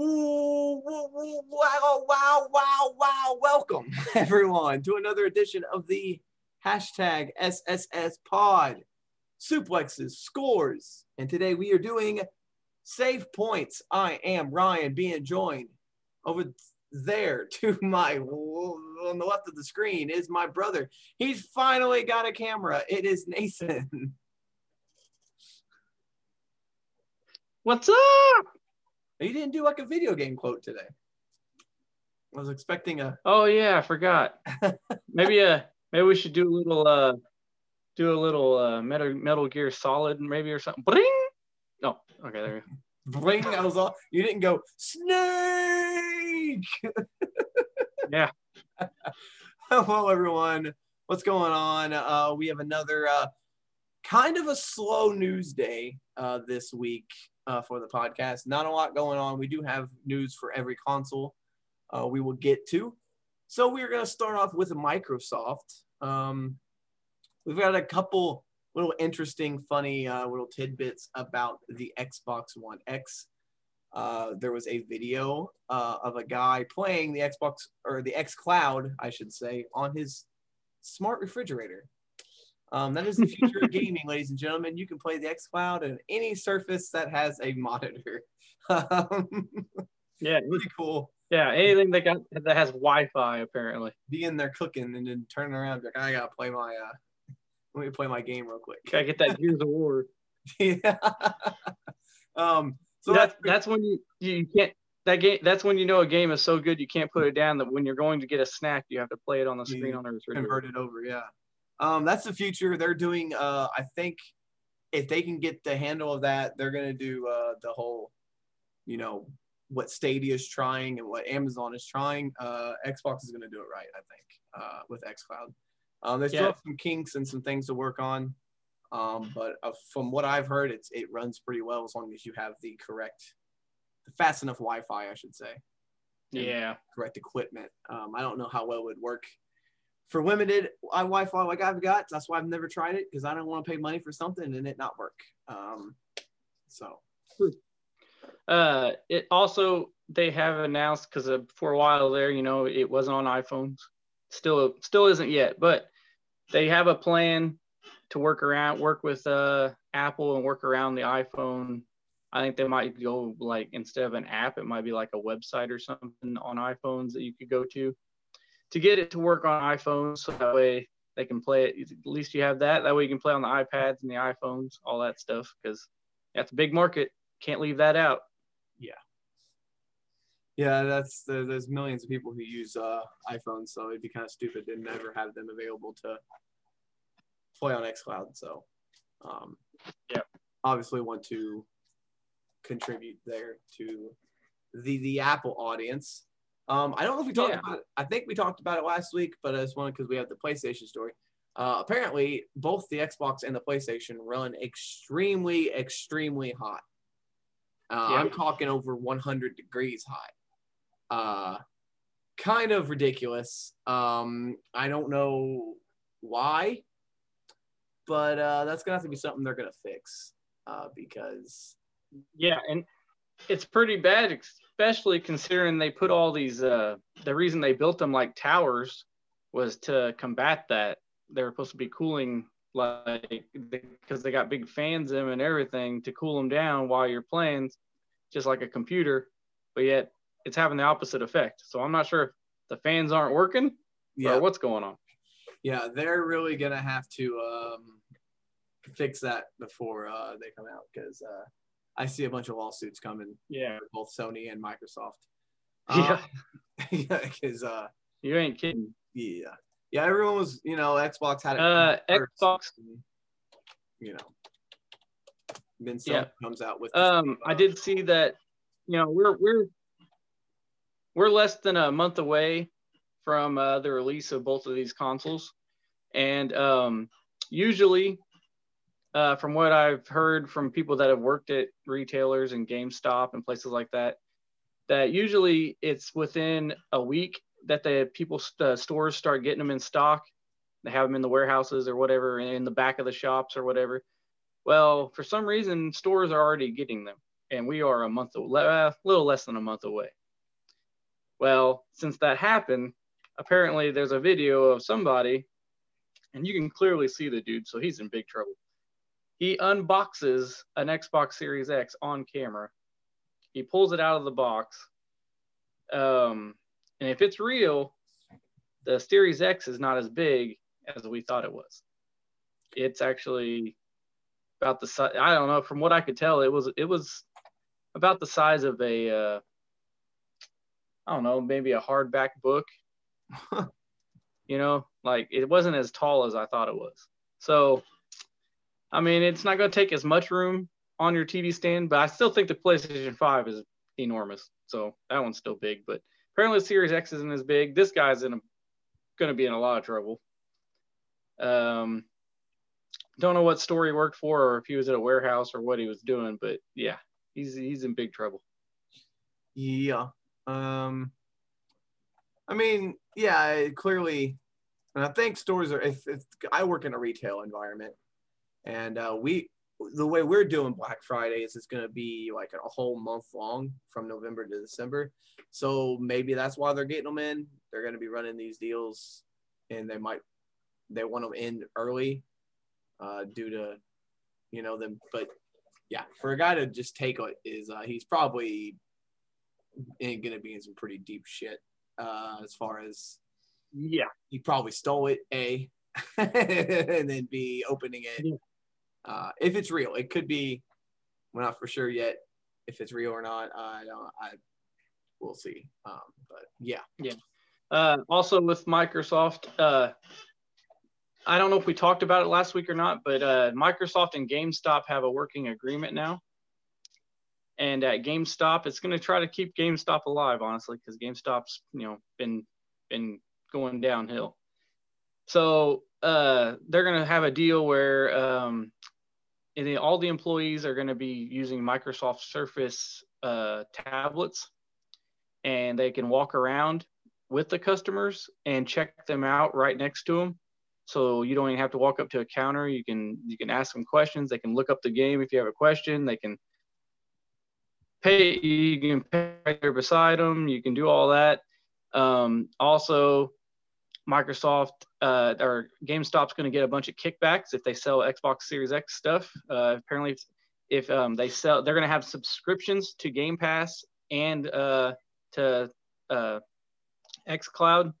Wow, wow, wow, wow. Welcome, everyone, to another edition of the hashtag SSS pod suplexes, scores. And today we are doing save points. I am Ryan, being joined over there to my on the left of the screen is my brother. He's finally got a camera. It is Nathan. What's up? You didn't do like a video game quote today. I was expecting a. Oh yeah, I forgot. maybe uh maybe we should do a little uh do a little uh Metal Metal Gear Solid maybe or something. Bring. No, okay, there. you go. Bring. I was all. You didn't go snake. yeah. Hello everyone. What's going on? Uh, we have another uh, kind of a slow news day uh, this week uh, for the podcast. Not a lot going on. We do have news for every console uh, we will get to. So we're going to start off with Microsoft. Um, we've got a couple little interesting, funny uh, little tidbits about the Xbox One X. Uh, there was a video uh, of a guy playing the Xbox or the X Cloud, I should say, on his smart refrigerator. Um, that is the future of gaming, ladies and gentlemen. You can play the X Cloud on any surface that has a monitor. Um, yeah, really cool. Yeah, anything that got that has Wi-Fi apparently. Be in there cooking and then turning around like I gotta play my uh, let me play my game real quick. Gotta get that Gears of War. yeah. um. So that's that's when you you can't that game that's when you know a game is so good you can't put it down that when you're going to get a snack you have to play it on the screen on the refrigerator. Convert it over, yeah. Um, that's the future. They're doing. Uh, I think if they can get the handle of that, they're gonna do uh, the whole, you know, what Stadia is trying and what Amazon is trying. Uh, Xbox is gonna do it right. I think uh, with XCloud. Um, they still yeah. have some kinks and some things to work on. Um, but uh, from what I've heard, it's it runs pretty well as long as you have the correct, the fast enough Wi-Fi, I should say. Yeah. Correct equipment. Um, I don't know how well it would work for limited Wi-Fi like I've got. That's why I've never tried it because I don't want to pay money for something and it not work. Um, so. Uh, it also they have announced because uh, for a while there, you know, it wasn't on iPhones. Still, still isn't yet, but they have a plan to work around, work with uh, Apple and work around the iPhone. I think they might go like instead of an app, it might be like a website or something on iPhones that you could go to to get it to work on iPhones so that way they can play it. At least you have that. That way you can play on the iPads and the iPhones, all that stuff, because that's a big market. Can't leave that out. Yeah. Yeah, that's there's millions of people who use uh, iPhones, so it'd be kind of stupid to never have them available to play on XCloud. So, um, yeah, obviously want to contribute there to the the Apple audience. Um, I don't know if we talked yeah. about it. I think we talked about it last week, but I just wanted because we have the PlayStation story. Uh, apparently, both the Xbox and the PlayStation run extremely, extremely hot. Uh, yeah. I'm talking over 100 degrees hot. Uh, kind of ridiculous. Um, I don't know why, but uh, that's gonna have to be something they're gonna fix uh, because. Yeah, and it's pretty bad especially considering they put all these uh the reason they built them like towers was to combat that. They were supposed to be cooling like because they got big fans in them and everything to cool them down while you're playing just like a computer. But yet it's having the opposite effect. So i'm not sure if the fans aren't working yeah. or what's going on. Yeah they're really gonna have to um fix that before uh they come out because uh I see a bunch of lawsuits coming. Yeah, both Sony and Microsoft. Yeah, um, yeah, because uh, you ain't kidding. Yeah, yeah. Everyone was, you know, Xbox had it. Uh, Xbox. You know, then Sony yeah. comes out with. Um, I did see that. You know, we're we're we're less than a month away from uh, the release of both of these consoles, and um, usually uh, from what I've heard from people that have worked at retailers and GameStop and places like that, that usually it's within a week that the people uh, stores start getting them in stock. They have them in the warehouses or whatever, in the back of the shops or whatever. Well, for some reason, stores are already getting them. and we are a month, a uh, little less than a month away. Well, since that happened, apparently there's a video of somebody, and you can clearly see the dude, so he's in big trouble. He unboxes an Xbox Series X on camera. He pulls it out of the box. Um, and if it's real, the Series X is not as big as we thought it was. It's actually about the size. I don't know. From what I could tell, it was it was about the size of a uh, I don't know, maybe a hardback book. you know, like it wasn't as tall as I thought it was. So, I mean, it's not going to take as much room on your TV stand, but I still think the PlayStation 5 is enormous. So that one's still big, but apparently the Series X isn't as big. This guy's in going to be in a lot of trouble. Um, don't know what store he worked for or if he was at a warehouse or what he was doing, but yeah, he's he's in big trouble. Yeah. Um I mean, yeah, clearly and I think stores are if, if I work in a retail environment and uh, we the way we're doing Black Friday is it's going to be like a whole month long from November to December. So maybe that's why they're getting them in. They're going to be running these deals and they might they want them in early uh, due to you know them. But yeah, for a guy to just take it is uh, he's probably going to be in some pretty deep shit uh, as far as yeah he probably stole it a and then b opening it yeah. Uh, if it's real it could be we're not for sure yet if it's real or not i don't i we'll see um, but yeah yeah uh, also with microsoft uh, I don't know if we talked about it last week or not, but uh, Microsoft and GameStop have a working agreement now. And at GameStop, it's going to try to keep GameStop alive, honestly, because GameStop's you know been been going downhill. So uh, they're going to have a deal where um, all the employees are going to be using Microsoft Surface uh, tablets, and they can walk around with the customers and check them out right next to them so you don't even have to walk up to a counter. You can you can ask them questions. They can look up the game if you have a question. They can pay. You can pay right there beside them. You can do all that. Um, also, Microsoft uh, or GameStop's going to get a bunch of kickbacks if they sell Xbox Series X stuff. Uh, apparently, if, if um, they sell, they're going to have subscriptions to Game Pass and uh, to uh, XCloud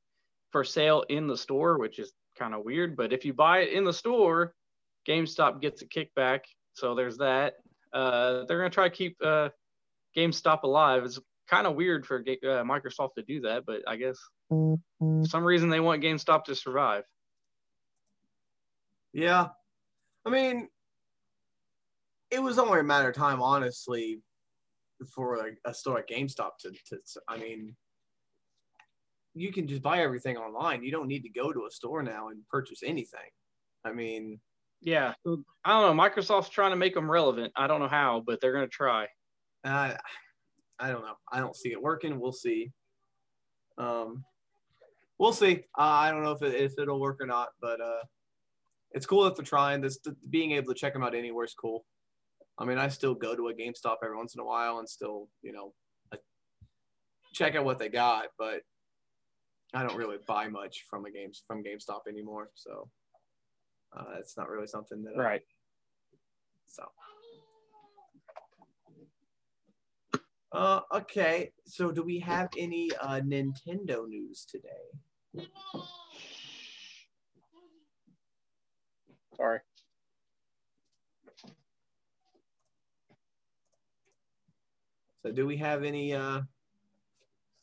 for sale in the store, which is kind of weird. But if you buy it in the store, GameStop gets a kickback. So there's that. Uh, they're going to try to keep uh, GameStop alive. Kind of weird for uh, Microsoft to do that, but I guess for some reason they want GameStop to survive. Yeah. I mean, it was only a matter of time, honestly, for like a store like GameStop to, to I mean, you can just buy everything online. You don't need to go to a store now and purchase anything. I mean, yeah, I don't know. Microsoft's trying to make them relevant. I don't know how, but they're going to try. Uh, I don't know. I don't see it working. We'll see. Um, we'll see. Uh, I don't know if it, if it'll work or not, but uh, it's cool that they're trying. This being able to check them out anywhere is cool. I mean, I still go to a GameStop every once in a while and still, you know, check out what they got, but I don't really buy much from a games from GameStop anymore, so uh, it's not really something that right. I, so. Uh, okay, so do we have any uh, Nintendo news today? Sorry. So, do we have any uh,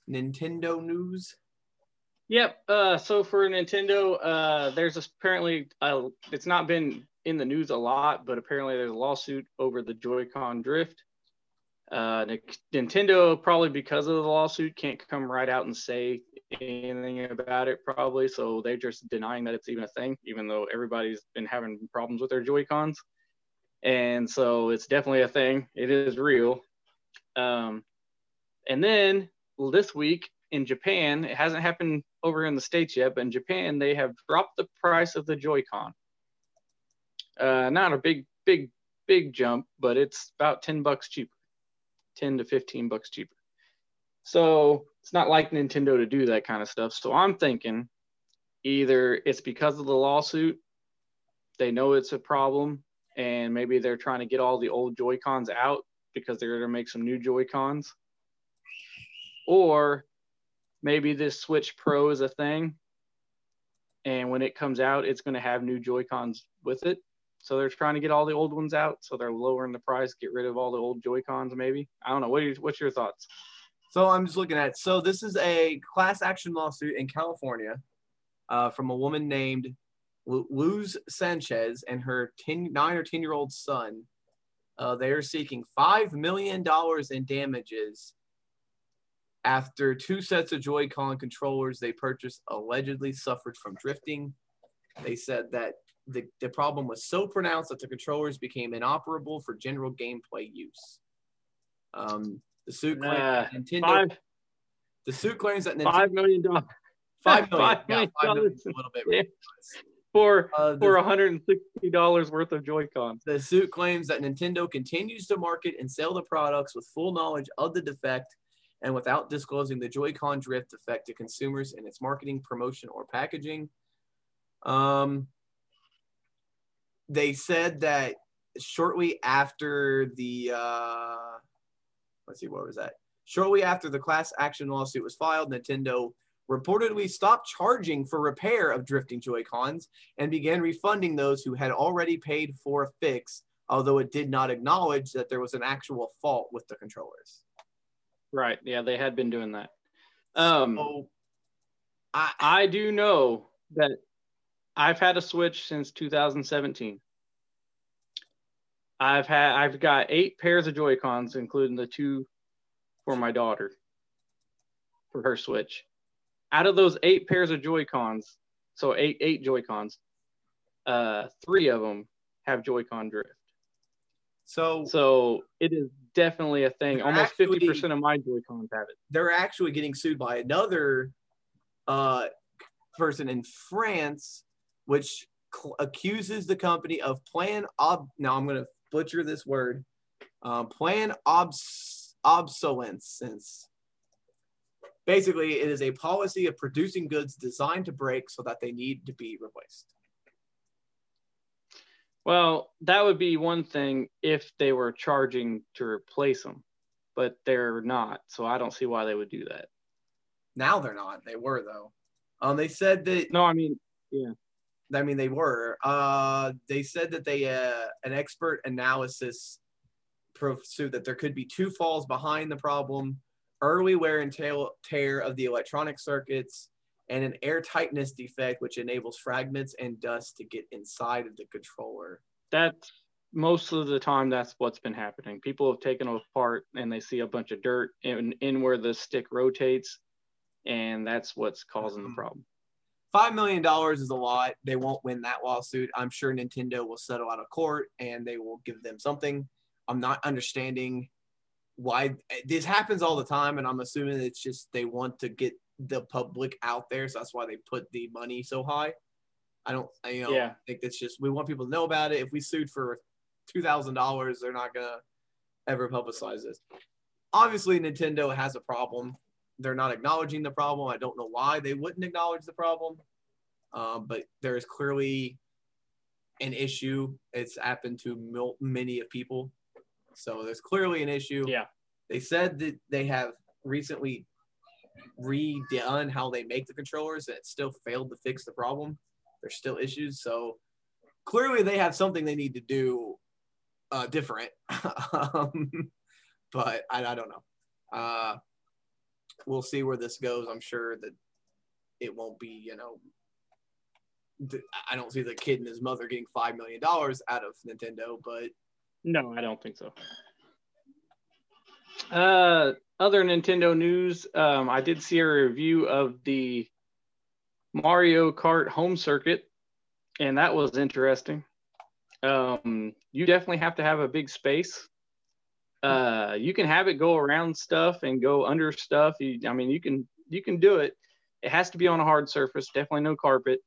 Nintendo news? Yep. Uh, so for Nintendo, uh, there's apparently uh, it's not been in the news a lot, but apparently there's a lawsuit over the Joy-Con drift. Uh, Nintendo probably because of the lawsuit can't come right out and say anything about it probably, so they're just denying that it's even a thing, even though everybody's been having problems with their Joy-Cons. And so it's definitely a thing. It is real. Um, and then this week in Japan, it hasn't happened over in the States yet, but in Japan, they have dropped the price of the Joy-Con. Uh, not a big, big, big jump, but it's about 10 bucks cheaper. 10 to 15 bucks cheaper. So it's not like Nintendo to do that kind of stuff. So I'm thinking either it's because of the lawsuit, they know it's a problem, and maybe they're trying to get all the old Joy Cons out because they're going to make some new Joy Cons, or maybe this Switch Pro is a thing, and when it comes out, it's going to have new Joy Cons with it. So they're trying to get all the old ones out, so they're lowering the price, get rid of all the old Joy Cons. Maybe I don't know. What you, what's your thoughts? So I'm just looking at. So this is a class action lawsuit in California uh, from a woman named Luz Sanchez and her 10, nine or 10 year old son. Uh, they are seeking $5 million in damages after two sets of Joy-Con controllers they purchased allegedly suffered from drifting. They said that the, the problem was so pronounced that the controllers became inoperable for general gameplay use. Um, the suit claims uh, Nintendo. Five, the suit claims that Nintendo, five million dollars. Five million. Five million, yeah, five million a little bit. Yeah. For uh, the, for 160 dollars worth of Joy-Cons. The suit claims that Nintendo continues to market and sell the products with full knowledge of the defect and without disclosing the Joy-Con drift effect to consumers in its marketing, promotion, or packaging. Um, they said that shortly after the uh, let's see, what was that? Shortly after the class action lawsuit was filed, Nintendo reportedly stopped charging for repair of drifting Joy-Cons and began refunding those who had already paid for a fix, although it did not acknowledge that there was an actual fault with the controllers. Right. Yeah, they had been doing that. Um, so, I, I do know that I've had a Switch since 2017. I've had I've got eight pairs of Joy Cons, including the two for my daughter for her Switch. Out of those eight pairs of Joy Cons, so eight eight Joy Cons, uh, three of them have Joy-Con drift. So so it is definitely a thing. Almost fifty percent of my Joy Cons have it. They're actually getting sued by another uh, person in France, which cl- accuses the company of plan ob. Now I'm going to butcher this word. Uh, plan obs- obsolescence. Basically, it is a policy of producing goods designed to break so that they need to be replaced. Well, that would be one thing if they were charging to replace them, but they're not. So I don't see why they would do that. Now they're not. They were though. Um, they said that. No, I mean, yeah. I mean, they were. Uh, they said that they uh, an expert analysis pursued that there could be two falls behind the problem: early wear and tear of the electronic circuits, and an air tightness defect, which enables fragments and dust to get inside of the controller. That's most of the time that's what's been happening. People have taken it apart and they see a bunch of dirt in, in where the stick rotates, and that's what's causing the mm-hmm. problem. Five million dollars is a lot. They won't win that lawsuit. I'm sure Nintendo will settle out of court and they will give them something. I'm not understanding why this happens all the time, and I'm assuming it's just they want to get the public out there, so that's why they put the money so high. I don't, you know, yeah. think it's just we want people to know about it. If we sued for two thousand dollars, they're not gonna ever publicize this. Obviously, Nintendo has a problem. They're not acknowledging the problem. I don't know why they wouldn't acknowledge the problem, um, but there is clearly an issue. It's happened to many of people, so there's clearly an issue. Yeah, they said that they have recently redone how they make the controllers and it still failed to fix the problem. There's still issues. So clearly they have something they need to do uh, different. um, but I, I, don't know. Uh, we'll see where this goes. I'm sure that it won't be, you know, I don't see the kid and his mother getting $5 million out of Nintendo, but. No, I don't think so. Uh, other Nintendo news, um, I did see a review of the Mario Kart home circuit, and that was interesting. Um, you definitely have to have a big space. Uh, you can have it go around stuff and go under stuff. You, I mean, you can you can do it. It has to be on a hard surface. Definitely no carpet.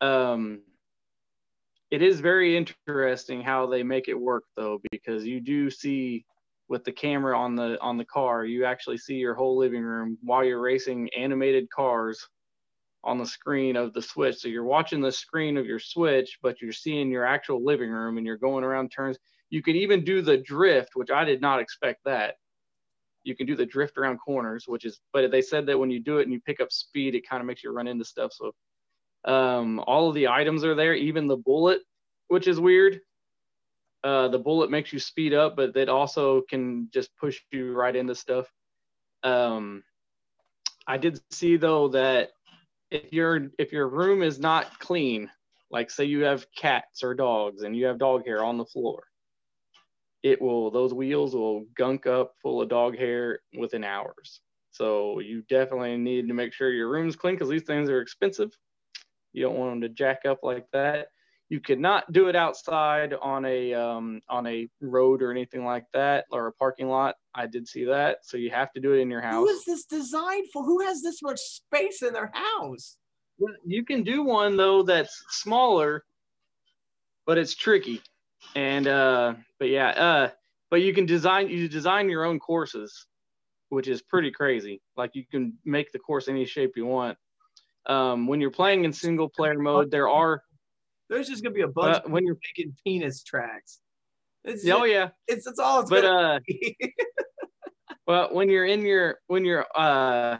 Um, it is very interesting how they make it work though, because you do see with the camera on the on the car. You actually see your whole living room while you're racing animated cars on the screen of the Switch. So you're watching the screen of your Switch, but you're seeing your actual living room and you're going around turns. You can even do the drift, which I did not expect that. You can do the drift around corners, which is, but they said that when you do it and you pick up speed, it kind of makes you run into stuff. So um, all of the items are there, even the bullet, which is weird. Uh, the bullet makes you speed up, but it also can just push you right into stuff. Um, I did see though that if your if your room is not clean, like say you have cats or dogs and you have dog hair on the floor, it will those wheels will gunk up full of dog hair within hours. So you definitely need to make sure your room's clean because these things are expensive. You don't want them to jack up like that. You cannot do it outside on a um, on a road or anything like that or a parking lot. I did see that. So you have to do it in your house. Who is this designed for? Who has this much space in their house? Well, You can do one though that's smaller, but it's tricky. And uh, but yeah, uh, but you can design you design your own courses, which is pretty crazy. Like you can make the course any shape you want. Um, when you're playing in single player mode, there are There's just gonna be a bunch Uh, when you're- making penis tracks. It's oh yeah, it's it's all it's but uh. Well, when you're in your when you're uh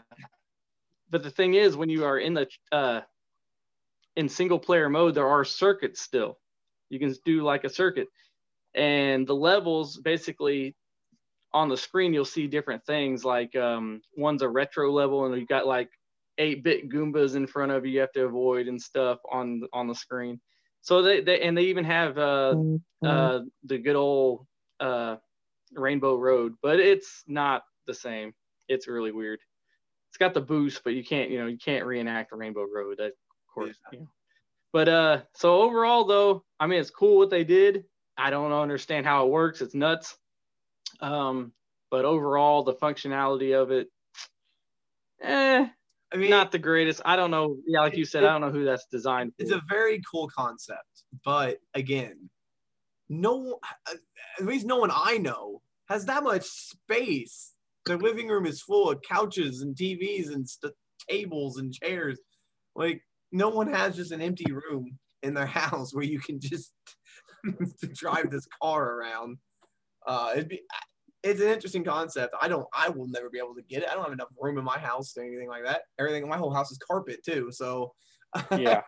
but the thing is when you are in the uh in single player mode there are circuits still. You can do like a circuit and the levels basically on the screen you'll see different things like um one's a retro level and you've got like 8-bit goombas in front of you you have to avoid and stuff on on the screen. So they, they and they even have uh uh the good old uh Rainbow Road, but it's not the same. It's really weird. It's got the boost, but you can't, you know, you can't reenact Rainbow Road. That, of course, you know. But uh, so overall, though, I mean, it's cool what they did. I don't understand how it works. It's nuts. Um, but overall, the functionality of it, eh, I mean, not the greatest. I don't know. Yeah, like you said, I don't know who that's designed it's a very cool concept, but again, no, at least no one I know has that much space. Their living room is full of couches and TVs and st- tables and chairs. Like no one has just an empty room in their house where you can just drive this car around. Uh, it'd be, it's an interesting concept. I don't, I will never be able to get it. I don't have enough room in my house or anything like that. Everything in my whole house is carpet too. So Yeah,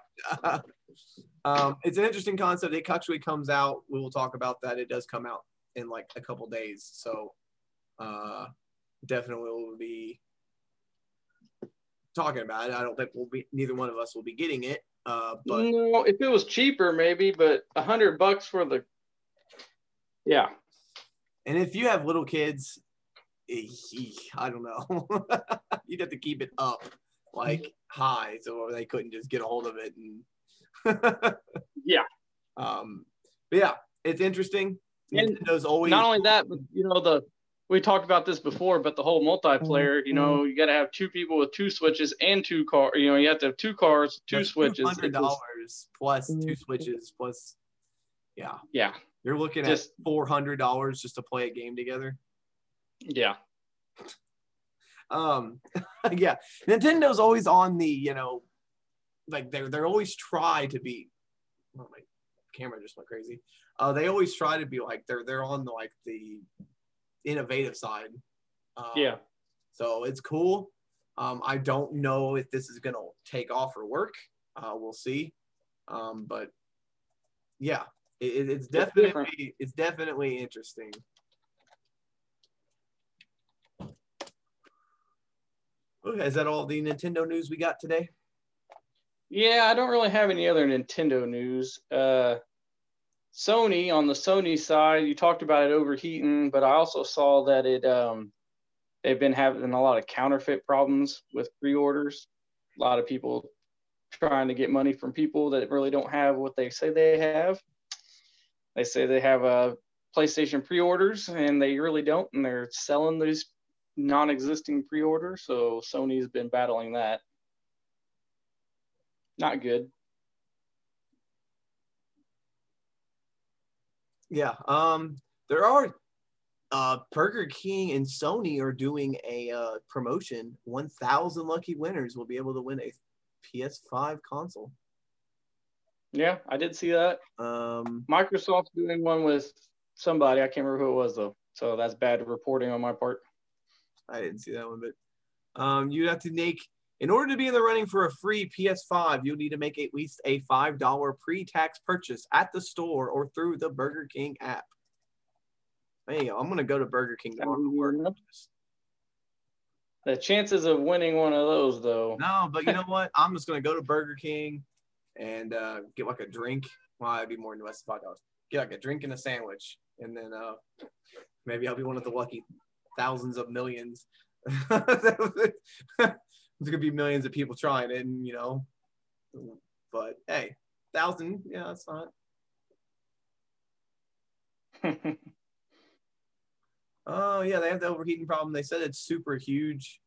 um, it's an interesting concept. It actually comes out. We will talk about that. It does come out in like a couple days. So uh, definitely will be talking about it. I don't think we'll be neither one of us will be getting it. Uh, but no, if it was cheaper, maybe, but a hundred bucks for the, yeah, and if you have little kids, eh, I don't know. You'd have to keep it up like high so they couldn't just get a hold of it and Yeah. Um, but yeah, it's interesting. And Nintendo's always not only that, but you know the we talked about this before, but the whole multiplayer, you know, you got to have two people with two switches and two car. You know, you have to have two cars, two switches. Hundred dollars plus two switches plus. Yeah, Yeah, you're looking at Just- four hundred dollars just to play a game together. yeah, Um, yeah, Nintendo's always on the you know, like they're they're always try to be. Oh my camera just went crazy. Uh, they always try to be like they're they're on the like the innovative side. Um, yeah. So it's cool. Um, I don't know if this is gonna take off or work. Uh, we'll see. Um, but yeah, it, it- it's definitely different. it's definitely interesting. Okay, is that all the Nintendo news we got today? Yeah, I don't really have any other Nintendo news. Uh, Sony on the Sony side, you talked about it overheating, but I also saw that it um, they've been having a lot of counterfeit problems with pre-orders. A lot of people trying to get money from people that really don't have what they say they have. They say they have a PlayStation pre-orders, and they really don't, and they're selling these non-existing pre-orders. So Sony's been battling that. Not good. Yeah. Um, there are uh, Burger King and Sony are doing a uh, promotion. 1,000 lucky winners will be able to win a PS5 console. Yeah, I did see that. Um, Microsoft's doing one with somebody. I can't remember who it was though. So that's bad reporting on my part. I didn't see that one, but um, you have to make in order to be in the running for a free PS5, you'll need to make at least a five dollar pre-tax purchase at the store or through the Burger King app. There you go. I'm gonna go to Burger King tomorrow. The chances of winning one of those, though. No, but you know what? I'm just gonna go to Burger King and uh, get like a drink. Well, it'd be more than less than five dollars. Get like a drink and a sandwich, and then uh, maybe I'll be one of the lucky thousands of millions. There's gonna be millions of people trying it, and you know. But hey, thousand, yeah, that's not. Oh yeah, they have the overheating problem. They said it's super huge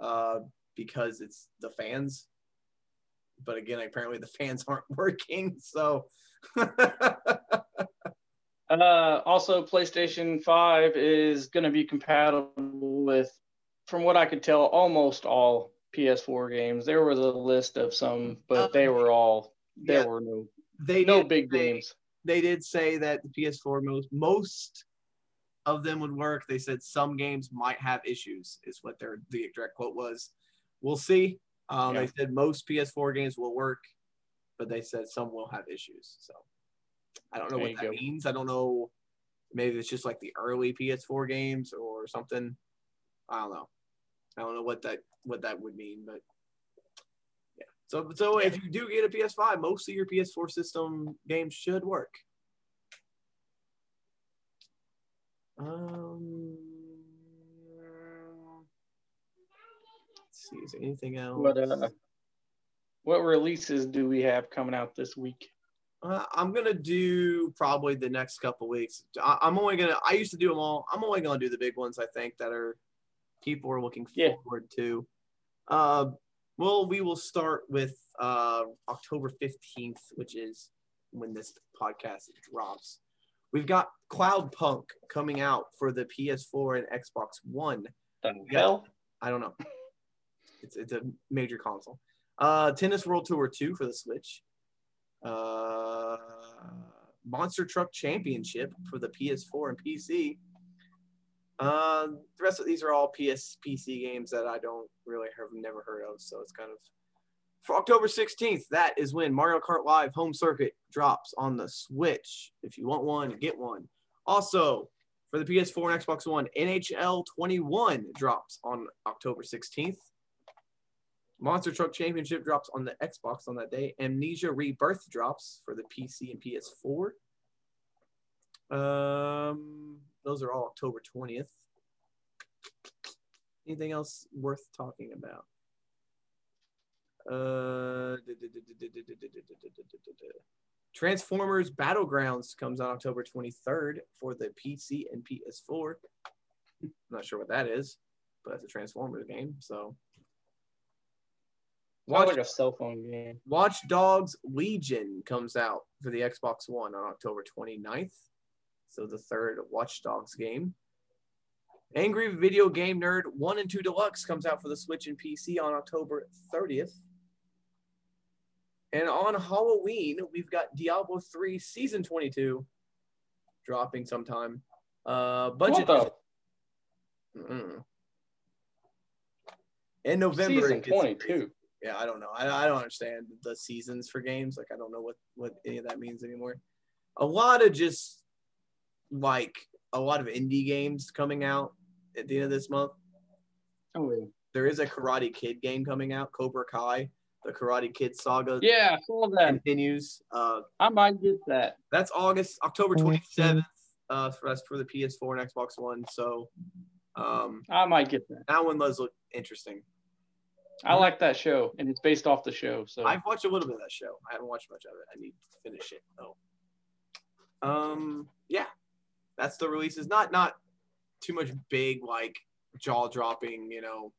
uh, because it's the fans. But again, apparently the fans aren't working. So uh, also PlayStation 5 is going to be compatible with from what I could tell almost all PS4 games. There was a list of some, but they were all there Yeah. were no they no big say- games. They did say that the PS4 most most of them would work. They said some games might have issues, is what their the direct quote was. We'll see. Um, Yeah. They said most PS4 games will work, but they said some will have issues. So I don't know There what that go. means. I don't know. Maybe it's just like the early PS4 games or something. I don't know. I don't know what that what that would mean, but yeah. So so if you do get a PS5, most of your PS4 system games should work. Um, let's see, is there anything else? What uh, what releases do we have coming out this week? Uh, I'm gonna do probably the next couple weeks. I, I'm only gonna. I used to do them all. I'm only gonna do the big ones. I think that are people are looking Yeah. forward to. Uh, well, we will start with uh, October 15th, which is when this podcast drops. We've got Cloud Punk coming out for the PS4 and Xbox One. The hell? I don't know. It's it's a major console. Uh, Tennis World Tour 2 for the Switch. Uh, Monster Truck Championship for the PS4 and PC. Uh, the rest of these are all PS PC games that I don't really have never heard of, so it's kind of for October 16th. That is when Mario Kart Live Home Circuit drops on the Switch. If you want one, get one. Also, for the PS4 and Xbox One, NHL 21 drops on October 16th. Monster Truck Championship drops on the Xbox on that day. Amnesia Rebirth drops for the PC and PS4. Um, those are all October 20th. Anything else worth talking about? Uh, Transformers Battlegrounds comes on October 23rd for the PC and PS4. I'm not sure what that is, but it's a Transformers game. So, Watch, like a cell phone game. Watch Dogs Legion comes out for the Xbox One on October 29th. So, the third Watch Dogs game. Angry Video Game Nerd 1 and 2 Deluxe comes out for the Switch and PC on October 30th. And on Halloween, we've got Diablo 3 Season 22 dropping sometime. Uh, budget. What Mm. In November. Season it gets 22. Yeah, I don't know. I, I don't understand the seasons for games. Like, I don't know what, what any of that means anymore. A lot of just like a lot of indie games coming out at the end of this month. Oh, yeah. There is a Karate Kid game coming out, Cobra Kai. The Karate Kid saga Yeah, I saw that. continues. Uh, I might get that. that's August, October 27th. Uh, for us for the PS4 and Xbox One. So um, I might get that. that one does look interesting. I like that show, and it's based off the show. So I've watched a little bit of that show. I haven't watched much of it. I need to finish it though. Um, yeah, that's the releases. Not not too much big like jaw dropping. You know,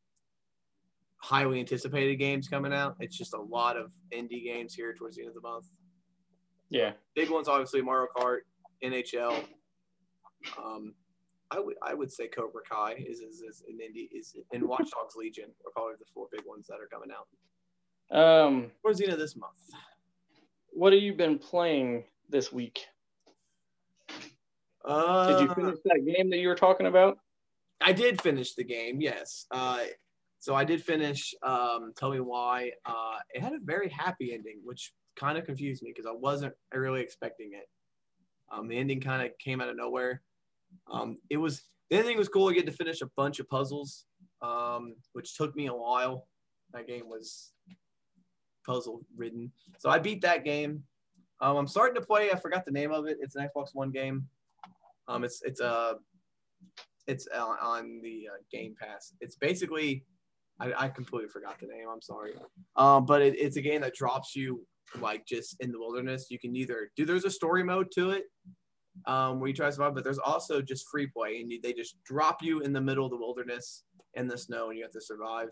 highly anticipated games coming out. It's just a lot of indie games here towards the end of the month. yeah, Big ones, obviously Mario Kart, NHL. Um, I would I would say Cobra Kai is is, is in Indy is in Watch Dogs Legion are probably the four big ones that are coming out. Um, Where's the end of this month? what have you been playing this week? Uh, Did you finish that game that you were talking about? I did finish the game, yes. Uh, so I did finish. Um, tell me why. Uh, it had a very happy ending, which kind of confused me because I wasn't really expecting it. Um, the ending kind of came out of nowhere. Um, it was the ending was cool. I get to finish a bunch of puzzles, um, which took me a while. That game was puzzle ridden, so I beat that game. Um, I'm starting to play. I forgot the name of it. It's an Xbox One game. Um, it's it's a it's uh, on the uh, Game Pass. It's basically, I, I completely forgot the name. I'm sorry. Um, but it, it's a game that drops you like just in the wilderness. You can either do there's a story mode to it, um, where you try to survive, but there's also just free play, and you, they just drop you in the middle of the wilderness in the snow, and you have to survive.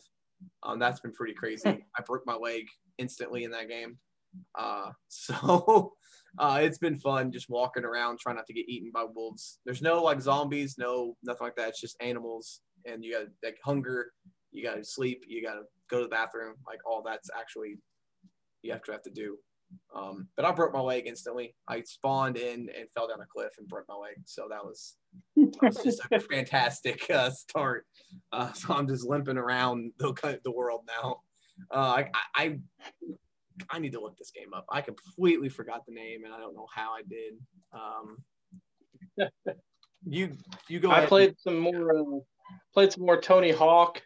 Um, that's been pretty crazy. I broke my leg instantly in that game. Uh, so uh, it's been fun just walking around trying not to get eaten by wolves. There's no like zombies, no nothing like that. It's just animals, and you got like hunger, you got to sleep, you got to go to the bathroom. Like all that's actually you have to have to do. Um, but I broke my leg instantly. I spawned in and fell down a cliff and broke my leg. So that was, that was just a fantastic uh, start. Uh, so I'm just limping around the, the world now. Uh, I, I I need to look this game up. I completely forgot the name, and I don't know how I did. Um, you you go. I ahead. played some more. Uh, played some more Tony Hawk,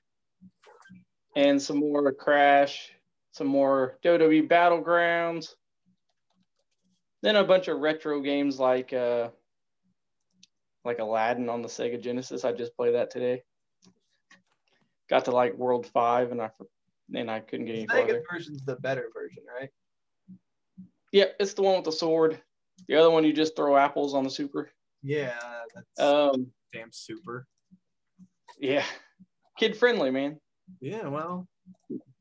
and some more Crash, some more WWE Battlegrounds. Then a bunch of retro games like uh, like Aladdin on the Sega Genesis. I just played that today. Got to like World Five, and I and I couldn't get any Sega farther. version's the better version, right? Yeah, it's the one with the sword. The other one you just throw apples on the super. Yeah, that's Um, damn super. yeah, kid friendly, man. Yeah, well,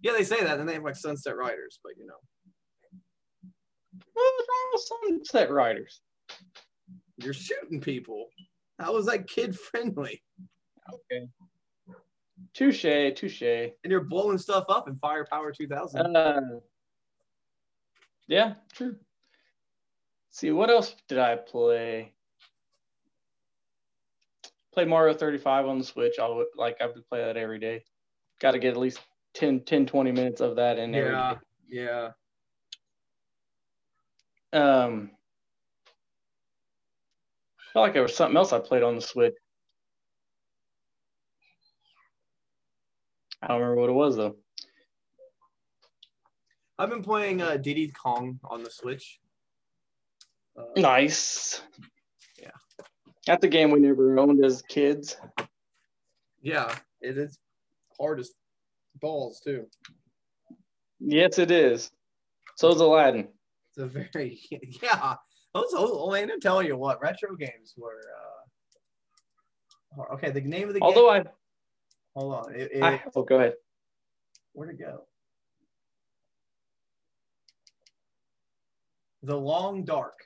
yeah, they say that, and they have like Sunset Riders, but you know, What's wrong with Sunset Riders? you're shooting people. How was that kid friendly? Okay. Touche, touche. And you're blowing stuff up in Firepower 2000. Uh, yeah, true. see, what else did I play? Played Mario 35 on the Switch. I would like I would play that every day. Got to get at least 10, 10, 20 minutes of that in there. yeah, yeah. Um, felt like there was something else I played on the Switch. I don't remember what it was though. I've been playing uh, Diddy Kong on the Switch. Uh, Nice. Yeah. That's a game we never owned as kids. yeah, it is hard as balls too. Yes, it is. So is Aladdin. It's a very yeah. Those old, man, I'm telling you what, retro games were. Uh, okay, the name of the game. Although game. I, Hold on. It, it, I oh, go ahead. where'd it go? The Long Dark.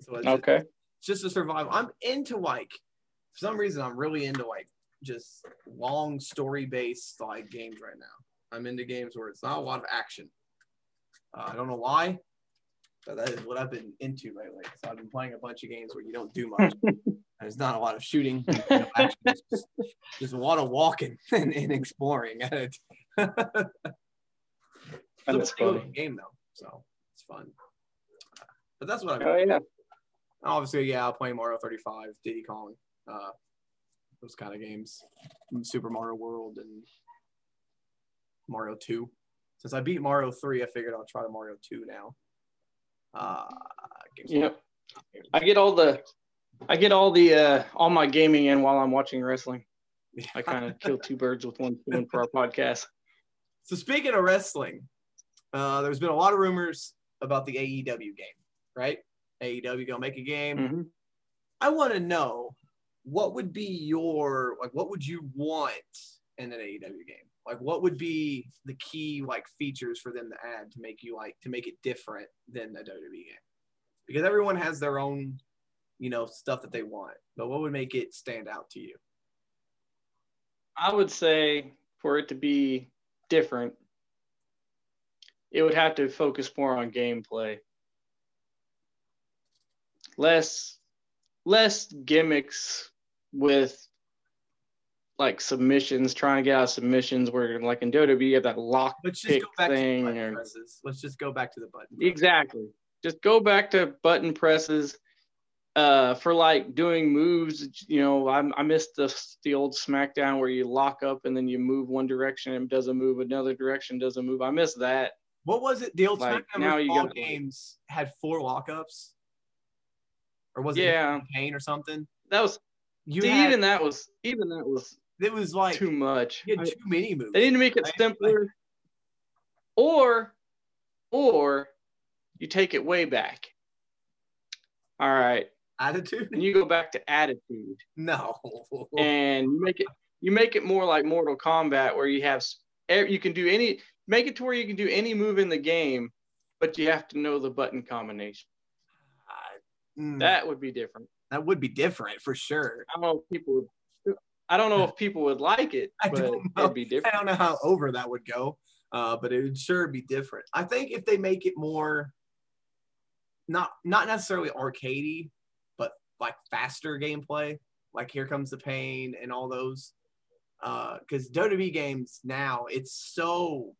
So it's, Okay. it's just a survival. I'm into like, for some reason, I'm really into like just long story based like games right now. I'm into games where it's not a lot of action. Uh, I don't know why, but that is what I've been into lately. So I've been playing a bunch of games where you don't do much. There's not a lot of shooting, action. It's just, just a lot of walking and, and exploring at it. It's a pretty funny. good game though, so it's fun. But that's what I'm. Oh yeah. obviously yeah i'll play mario 35 diddy kong uh those kind of games super mario world and mario 2 since i beat mario 3 i figured i'll try the mario 2 now uh Yep. I get all the, I get all the uh all my gaming in while I'm watching wrestling. I kind of kill two birds with one stone for our podcast. so speaking of wrestling uh there's been a lot of rumors about the aew game right aew gonna make a game Mhm. I want to know what would be your like what would you want in an AEW game? Like what would be the key like features for them to add to make you like to make it different than a WWE game? Because everyone has their own you know, stuff that they want. But what would make it stand out to you? I would say for it to be different, it would have to focus more on gameplay. Less less gimmicks with like submissions, trying to get out of submissions where like in WWE you have that lock Let's just pick go back to the thing or presses. Let's just go back to the button. Exactly. Just go back to button presses. Uh, for like doing moves, you know, I, I missed the the old SmackDown where you lock up and then you move one direction and doesn't move another direction, doesn't move. I missed that. What was it? The old Like, SmackDown now you got- games had four lockups, or was it Yeah. Kane or something? That was You see, had, even that was even that was it was like too much. you had too many moves. they need to make it simpler, or or you take it way back. All right, Attitude? and you go back to attitude. No. and you make it you make it more like Mortal Kombat where you have you can do any make it to where you can do any move in the game, but you have to know the button combination. Mm, That would be different. that would be different for sure. I don't know if people would. I don't know if people would like it, I but don't know. it'd be I don't know how over that would go, uh, but it would sure be different. I think if they make it more, not not necessarily arcadey, like faster gameplay, like Here Comes the Pain and all those, uh, because WWE games now it's so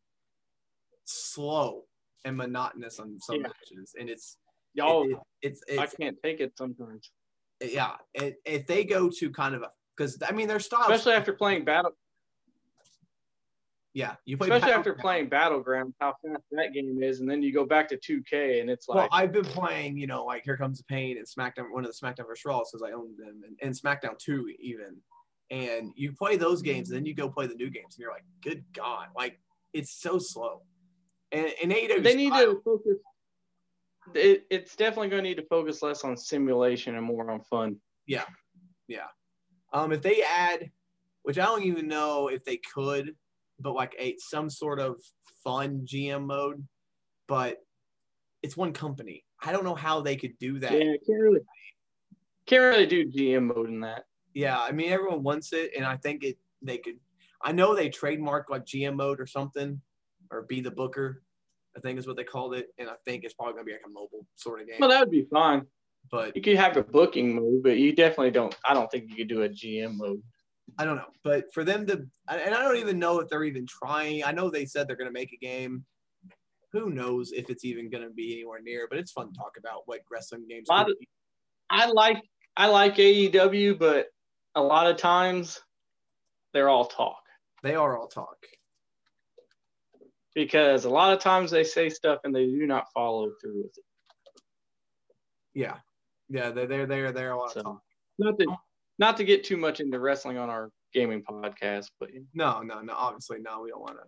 slow and monotonous on some Yeah. matches, and it's Y'all, it- it's I can't take it sometimes, yeah. It, if they go to kind of a because I mean their style, especially after playing battle. Yeah, you play Especially Battle- after playing Battlegrounds, how fast that game is, and then you go back to 2K, and it's like. Well, I've been playing, you know, like Here Comes the Pain and SmackDown, one of the SmackDown vs. Raw, because I own them, and, and SmackDown 2 even. And you play those games, and then you go play the new games, and you're like, good God, like it's so slow. And, and AEW, they need to focus. It, it's definitely going to need to focus less on simulation and more on fun. Yeah, yeah. Um, if they add, which I don't even know if they could, but like a some sort of fun GM mode, but it's one company. I don't know how they could do that. Yeah, can't really, can't really do GM mode in that. Yeah, I mean everyone wants it, and I think it they could. I know they trademarked like GM mode or something, or be the Booker, I think is what they called it, and I think it's probably gonna be like a mobile sort of game. Well, that would be fine. but You could have a booking mode, but you definitely don't. I don't think you could do a GM mode. I don't know. But for them to, and I don't even know if they're even trying. I know they said they're gonna make a game. Who knows if it's even gonna be anywhere near? But it's fun to talk about what wrestling games. Of-. I like I like AEW, but a lot of times they're all talk They are all talk. because a lot of times they say stuff and they do not follow through with it. Yeah, yeah. They're they're they're they're a lot So of talk. not to oh. Not to get too much into wrestling on our gaming podcast, but No, no, no. Obviously, no. We don't want to.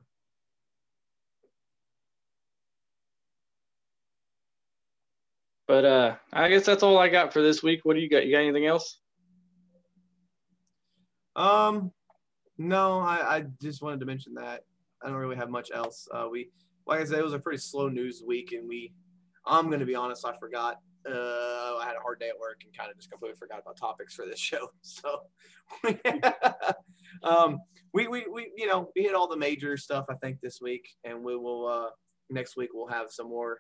but uh I guess that's all I got for this week. What do you got? You got anything else? Um, no, I, I just wanted to mention that. I don't really have much else. Uh, we, like I said, it was a pretty slow news week, and we, I'm gonna be honest, I forgot. Uh, I had a hard day at work and kind of just completely forgot about topics for this show. So, um, we, we, we, you know, we hit all the major stuff I think this week, and we will uh, next week we'll have some more,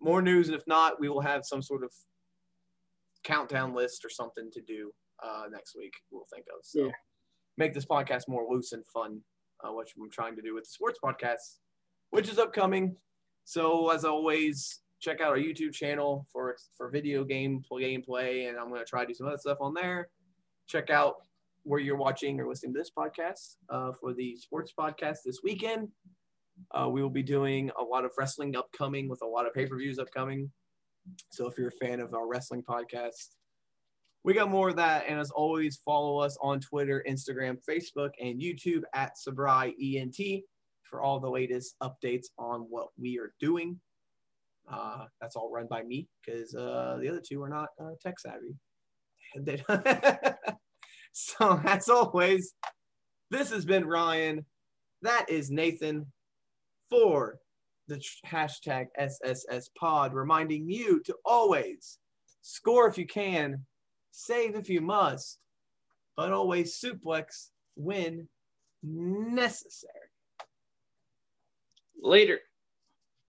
more news, and if not, we will have some sort of countdown list or something to do uh, next week. We'll think of so Yeah. make this podcast more loose and fun, uh, which I'm trying to do with the sports podcast, which is upcoming. So as always, check out our YouTube channel for for video game gameplay, and I'm going to try to do some other stuff on there. Check out where you're watching or listening to this podcast uh, for the sports podcast this weekend. Uh, we will be doing a lot of wrestling upcoming with a lot of pay per views upcoming. So if you're a fan of our wrestling podcast, we got more of that. And as always, follow us on Twitter, Instagram, Facebook, and YouTube at Sabri ENT for all the latest updates on what we are doing. Uh, that's all run by me because uh, the other two are not uh, tech savvy. So, as always, this has been Ryan. That is Nathan for the hashtag SSS pod, reminding you to always Score if you can, save if you must, but always suplex when necessary. Later.